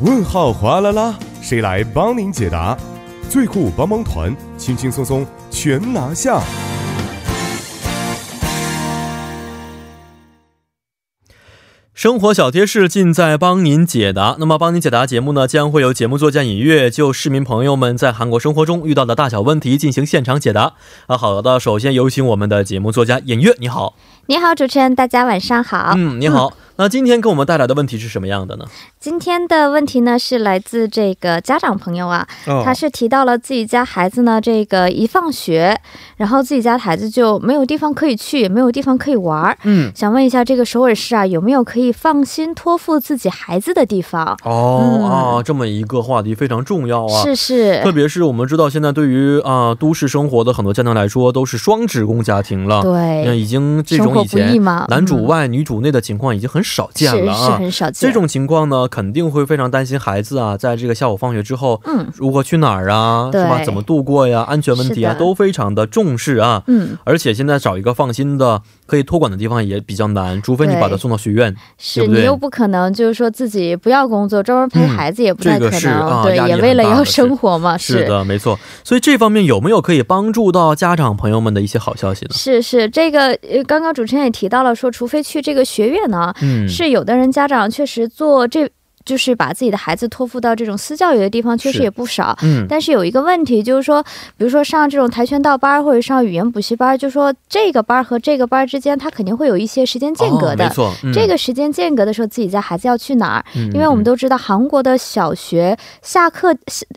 问号哗啦啦，谁来帮您解答？最酷帮帮团，轻轻松松全拿下。生活小贴士尽在帮您解答。那么，帮您解答节目呢，将会有节目作家尹月就市民朋友们在韩国生活中遇到的大小问题进行现场解答。啊，好的，首先有请我们的节目作家尹月，你好。你好，主持人，大家晚上好。嗯，你好。那今天给我们带来的问题是什么样的呢？今天的问题呢是来自这个家长朋友啊，他是提到了自己家孩子呢，这个一放学，然后自己家孩子就没有地方可以去，也没有地方可以玩儿。嗯，想问一下这个首尔市啊，有没有可以放心托付自己孩子的地方？哦啊，这么一个话题非常重要啊，是是，特别是我们知道现在对于啊都市生活的很多家庭来说，都是双职工家庭了，对，已经这种以前男主外女主内的情况已经很少见了啊。是很少见。这种情况呢，肯定会非常担心孩子啊，在这个下午放学之后，嗯，如何去哪儿啊，是吧？怎么度过呀？安全问题啊，都非常的重视啊。嗯，而且现在找一个放心的可以托管的地方也比较难，除非你把他送到学院，是你又不可能就是说自己不要工作，专门陪孩子也不太可能，对，也为了要生活嘛。是的，没错。所以这方面有没有可以帮助到家长朋友们的一些好消息呢？是是，这个刚刚主持人也提到了，说除非去这个学院呢，嗯，是有的人。家长确实做这。就是把自己的孩子托付到这种私教育的地方，确实也不少。嗯，但是有一个问题，就是说，比如说上这种跆拳道班或者上语言补习班，就说这个班和这个班之间，它肯定会有一些时间间隔的。没错，这个时间间隔的时候，自己家孩子要去哪儿？因为我们都知道，韩国的小学下课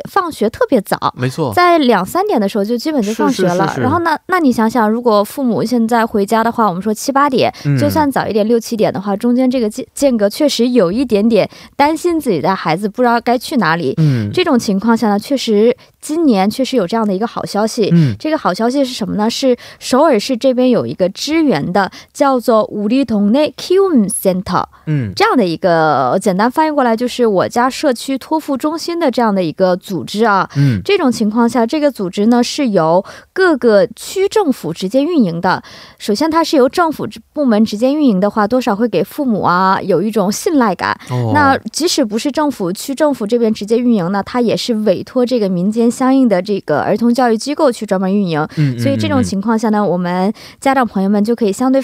放学特别早，没错，在两三点的时候就基本就放学了。然后呢，那你想想，如果父母现在回家的话，我们说七八点，就算早一点六七点的话，中间这个间间隔确实有一点点担心。心自己的孩子不知道该去哪里，嗯，这种情况下呢，确实今年确实有这样的一个好消息，嗯，这个好消息是什么呢？是首尔市这边有一个支援的，叫做五里同内 Qun Center，嗯，这样的一个简单翻译过来就是我家社区托付中心的这样的一个组织啊，嗯，这种情况下，这个组织呢是由各个区政府直接运营的。首先，它是由政府部门直接运营的话，多少会给父母啊有一种信赖感。那即使不是政府、区政府这边直接运营呢，它也是委托这个民间。相应的这个儿童教育机构去专门运营。嗯，所以这种情况下呢，我们家长朋友们就可以相对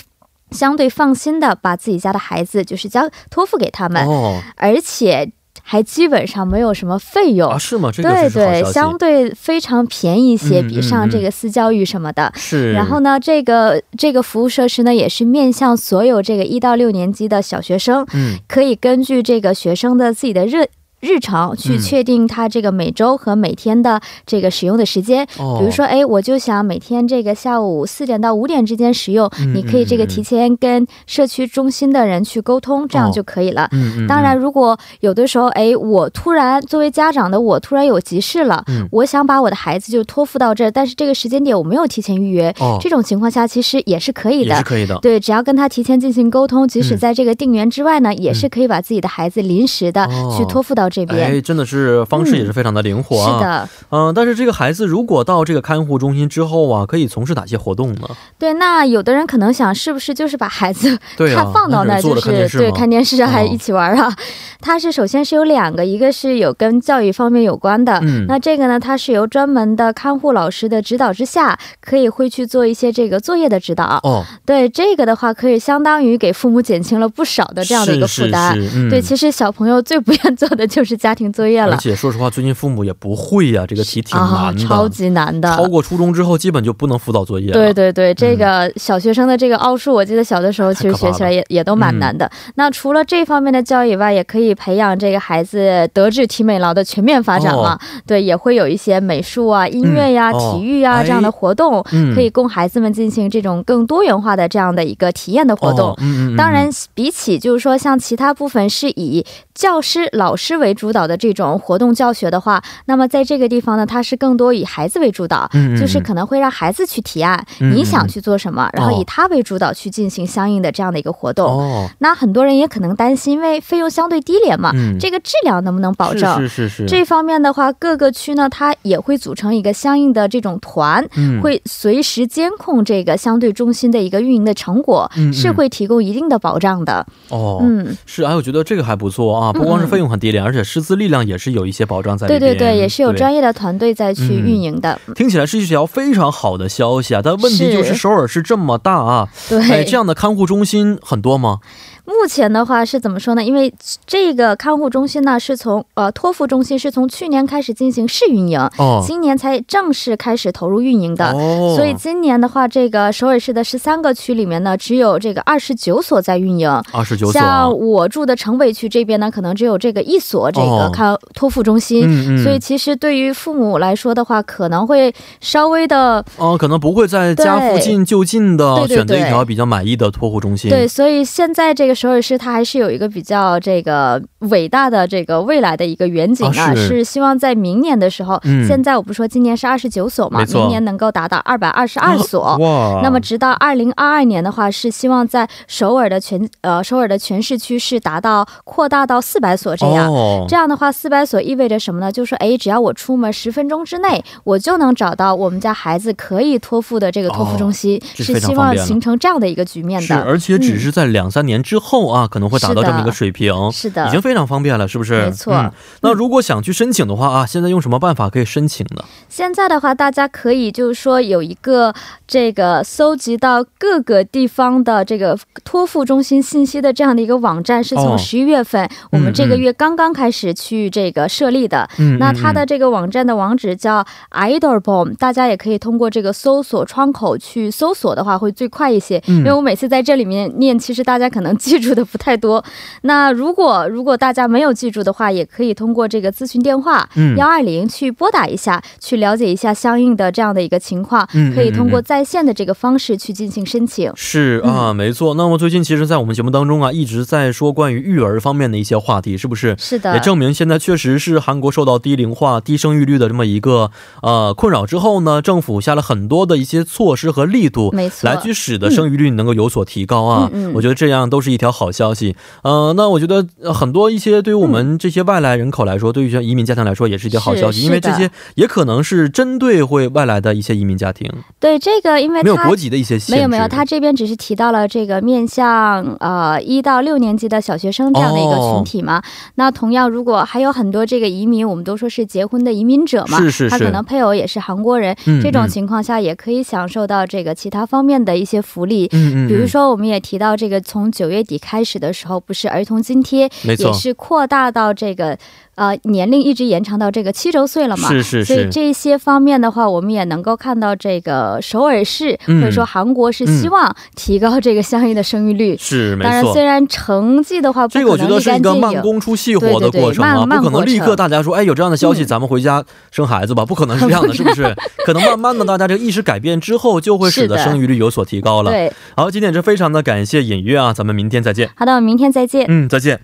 相对放心的把自己家的孩子就是交托付给他们。哦，而且。还基本上没有什么费用啊？是吗？对对，相对非常便宜一些，比上这个私教育什么的。是。然后呢，这个这个服务设施呢，也是面向所有这个一到六年级的小学生，嗯，可以根据这个学生的自己的热。日常去确定他这个每周和每天的这个使用的时间，比如说，哎，我就想每天这个下午四点到五点之间使用，你可以这个提前跟社区中心的人去沟通，这样就可以了。当然，如果有的时候，哎，我突然作为家长的我突然有急事了，我想把我的孩子就托付到这儿，但是这个时间点我没有提前预约，这种情况下其实也是可以的，是可以的。对，只要跟他提前进行沟通，即使在这个定员之外呢，也是可以把自己的孩子临时的去托付到。这边哎，真的是方式也是非常的灵活啊。是的，嗯，但是这个孩子如果到这个看护中心之后啊，可以从事哪些活动呢？对，那有的人可能想，是不是就是把孩子 他放到那，就是对看电视还一起玩啊？他是首先是有两个，一个是有跟教育方面有关的，嗯，那这个呢，它是由专门的看护老师的指导之下，可以会去做一些这个作业的指导。哦，对，这个的话可以相当于给父母减轻了不少的这样的一个负担。对，其实小朋友最不愿做的就。就是家庭作业了，而且说实话，最近父母也不会呀，这个题挺难的，超级难的。超过初中之后，基本就不能辅导作业了。对对对，这个小学生的这个奥数，我记得小的时候其实学起来也也都蛮难的。那除了这方面的教育以外，也可以培养这个孩子德智体美劳的全面发展嘛。对，也会有一些美术啊、音乐呀、体育啊这样的活动，可以供孩子们进行这种更多元化的这样的一个体验的活动。当然，比起就是说像其他部分是以教师老师为为主导的这种活动教学的话，那么在这个地方呢，它是更多以孩子为主导，就是可能会让孩子去提案，你想去做什么，然后以他为主导去进行相应的这样的一个活动。那很多人也可能担心，因为费用相对低廉嘛，这个质量能不能保证？是是是。这方面的话，各个区呢，它也会组成一个相应的这种团，会随时监控这个相对中心的一个运营的成果，是会提供一定的保障的。哦，嗯，是，哎，我觉得这个还不错啊，不光是费用很低廉，而且师资力量也是有一些保障在里面。对对对，也是有专业的团队在去运营的。听起来是一条非常好的消息啊，但问题就是首尔市这么大啊，对，这样的看护中心很多吗？目前的话是怎么说呢？因为这个看护中心呢，是从呃托付中心是从去年开始进行试运营，哦，今年才正式开始投入运营的，哦，所以今年的话，这个首尔市的十三个区里面呢，只有这个二十九所在运营，二十九所。像我住的城北区这边呢，可能只有这个一所这个看托付中心，嗯嗯，所以其实对于父母来说的话，可能会稍微的，哦，可能不会在家附近就近的选择一条比较满意的托付中心，对，所以现在这个。首尔市它还是有一个比较这个伟大的这个未来的一个远景啊，是希望在明年的时候，现在我不说今年是二十九所嘛，明年能够达到二百二十二所。哇！那么直到二零二二年的话，是希望在首尔的全呃首尔的全市区是达到扩大到四百所这样。这样的话，四百所意味着什么呢？就是说，哎，只要我出门十分钟之内，我就能找到我们家孩子可以托付的这个托付中心，是希望形成这样的一个局面的。而且只是在两三年之后。后啊，可能会达到这么一个水平，是的，已经非常方便了，是不是？没错。那如果想去申请的话啊，现在用什么办法可以申请呢？现在的话，大家可以就是说有一个这个搜集到各个地方的这个托付中心信息的这样的一个网站，是从十一月份我们这个月刚刚开始去这个设立的。嗯。那它的这个网站的网址叫 idolbom，大家也可以通过这个搜索窗口去搜索的话，会最快一些。嗯。因为我每次在这里面念，其实大家可能记。记住的不太多，那如果如果大家没有记住的话，也可以通过这个咨询电话幺二零去拨打一下，去了解一下相应的这样的一个情况，可以通过在线的这个方式去进行申请。是啊，没错。那么最近其实，在我们节目当中啊，一直在说关于育儿方面的一些话题，是不是？是的。也证明现在确实是韩国受到低龄化、低生育率的这么一个呃困扰之后呢，政府下了很多的一些措施和力度，没错，来去使得生育率能够有所提高啊。嗯嗯。我觉得这样都是一条。好消息，呃，那我觉得很多一些对于我们这些外来人口来说，对于像移民家庭来说，也是一条好消息，因为这些也可能是针对会外来的一些移民家庭。对这个，因为没有国籍的一些没有没有，他这边只是提到了这个面向呃一到六年级的小学生这样的一个群体嘛。那同样，如果还有很多这个移民，我们都说是结婚的移民者嘛，是是是，他可能配偶也是韩国人，这种情况下也可以享受到这个其他方面的一些福利。嗯嗯，比如说我们也提到这个从九月底。开始的时候，不是儿童津贴也是扩大到这个。呃，年龄一直延长到这个七周岁了嘛？是是是。所以这些方面的话，我们也能够看到，这个首尔市或者说韩国是希望提高这个相应的生育率。是，没错。当然，虽然成绩的话，这个我觉得是一个慢工出细活的过程啊，不可能立刻大家说，哎，有这样的消息，咱们回家生孩子吧？不可能是这样的，是不是？可能慢慢的，大家这个意识改变之后，就会使得生育率有所提高了。对。好，今天也是非常的感谢尹月啊，咱们明天再见。好的，我们明天再见。嗯，再见。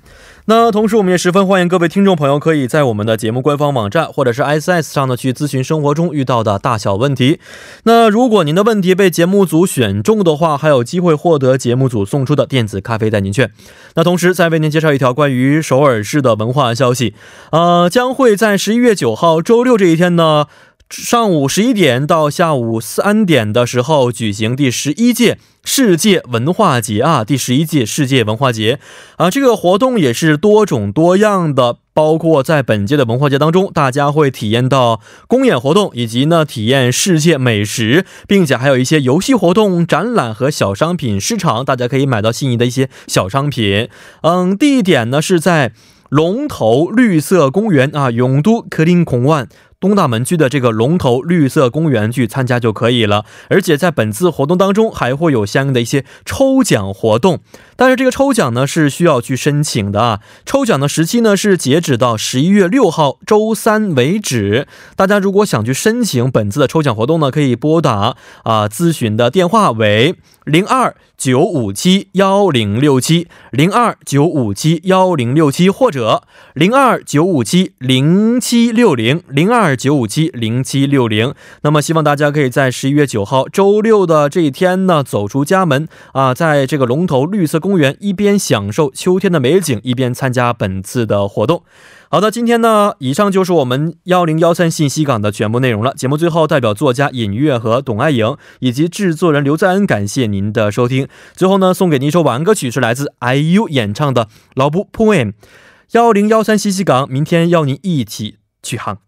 那同时，我们也十分欢迎各位听众朋友可以在我们的节目官方网站或者是 S S 上呢去咨询生活中遇到的大小问题。那如果您的问题被节目组选中的话，还有机会获得节目组送出的电子咖啡代金券。那同时再为您介绍一条关于首尔市的文化消息，呃，将会在十一月九号周六这一天呢。上午十一点到下午三点的时候举行第十一届世界文化节啊，第十一届世界文化节啊，这个活动也是多种多样的，包括在本届的文化节当中，大家会体验到公演活动，以及呢体验世界美食，并且还有一些游戏活动、展览和小商品市场，大家可以买到心仪的一些小商品。嗯，地点呢是在龙头绿色公园啊，永都克林孔万。东大门区的这个龙头绿色公园去参加就可以了，而且在本次活动当中还会有相应的一些抽奖活动，但是这个抽奖呢是需要去申请的啊。抽奖的时期呢是截止到十一月六号周三为止。大家如果想去申请本次的抽奖活动呢，可以拨打啊咨询的电话为零二九五七幺零六七零二九五七幺零六七或者零二九五七零七六零零二。九五七零七六零。那么希望大家可以在十一月九号周六的这一天呢，走出家门啊，在这个龙头绿色公园，一边享受秋天的美景，一边参加本次的活动。好的，今天呢，以上就是我们幺零幺三信息港的全部内容了。节目最后，代表作家尹月和董爱颖以及制作人刘在恩，感谢您的收听。最后呢，送给您一首晚安歌曲，是来自 IU 演唱的《老布 Poem》。幺零幺三西西港，明天邀您一起去航。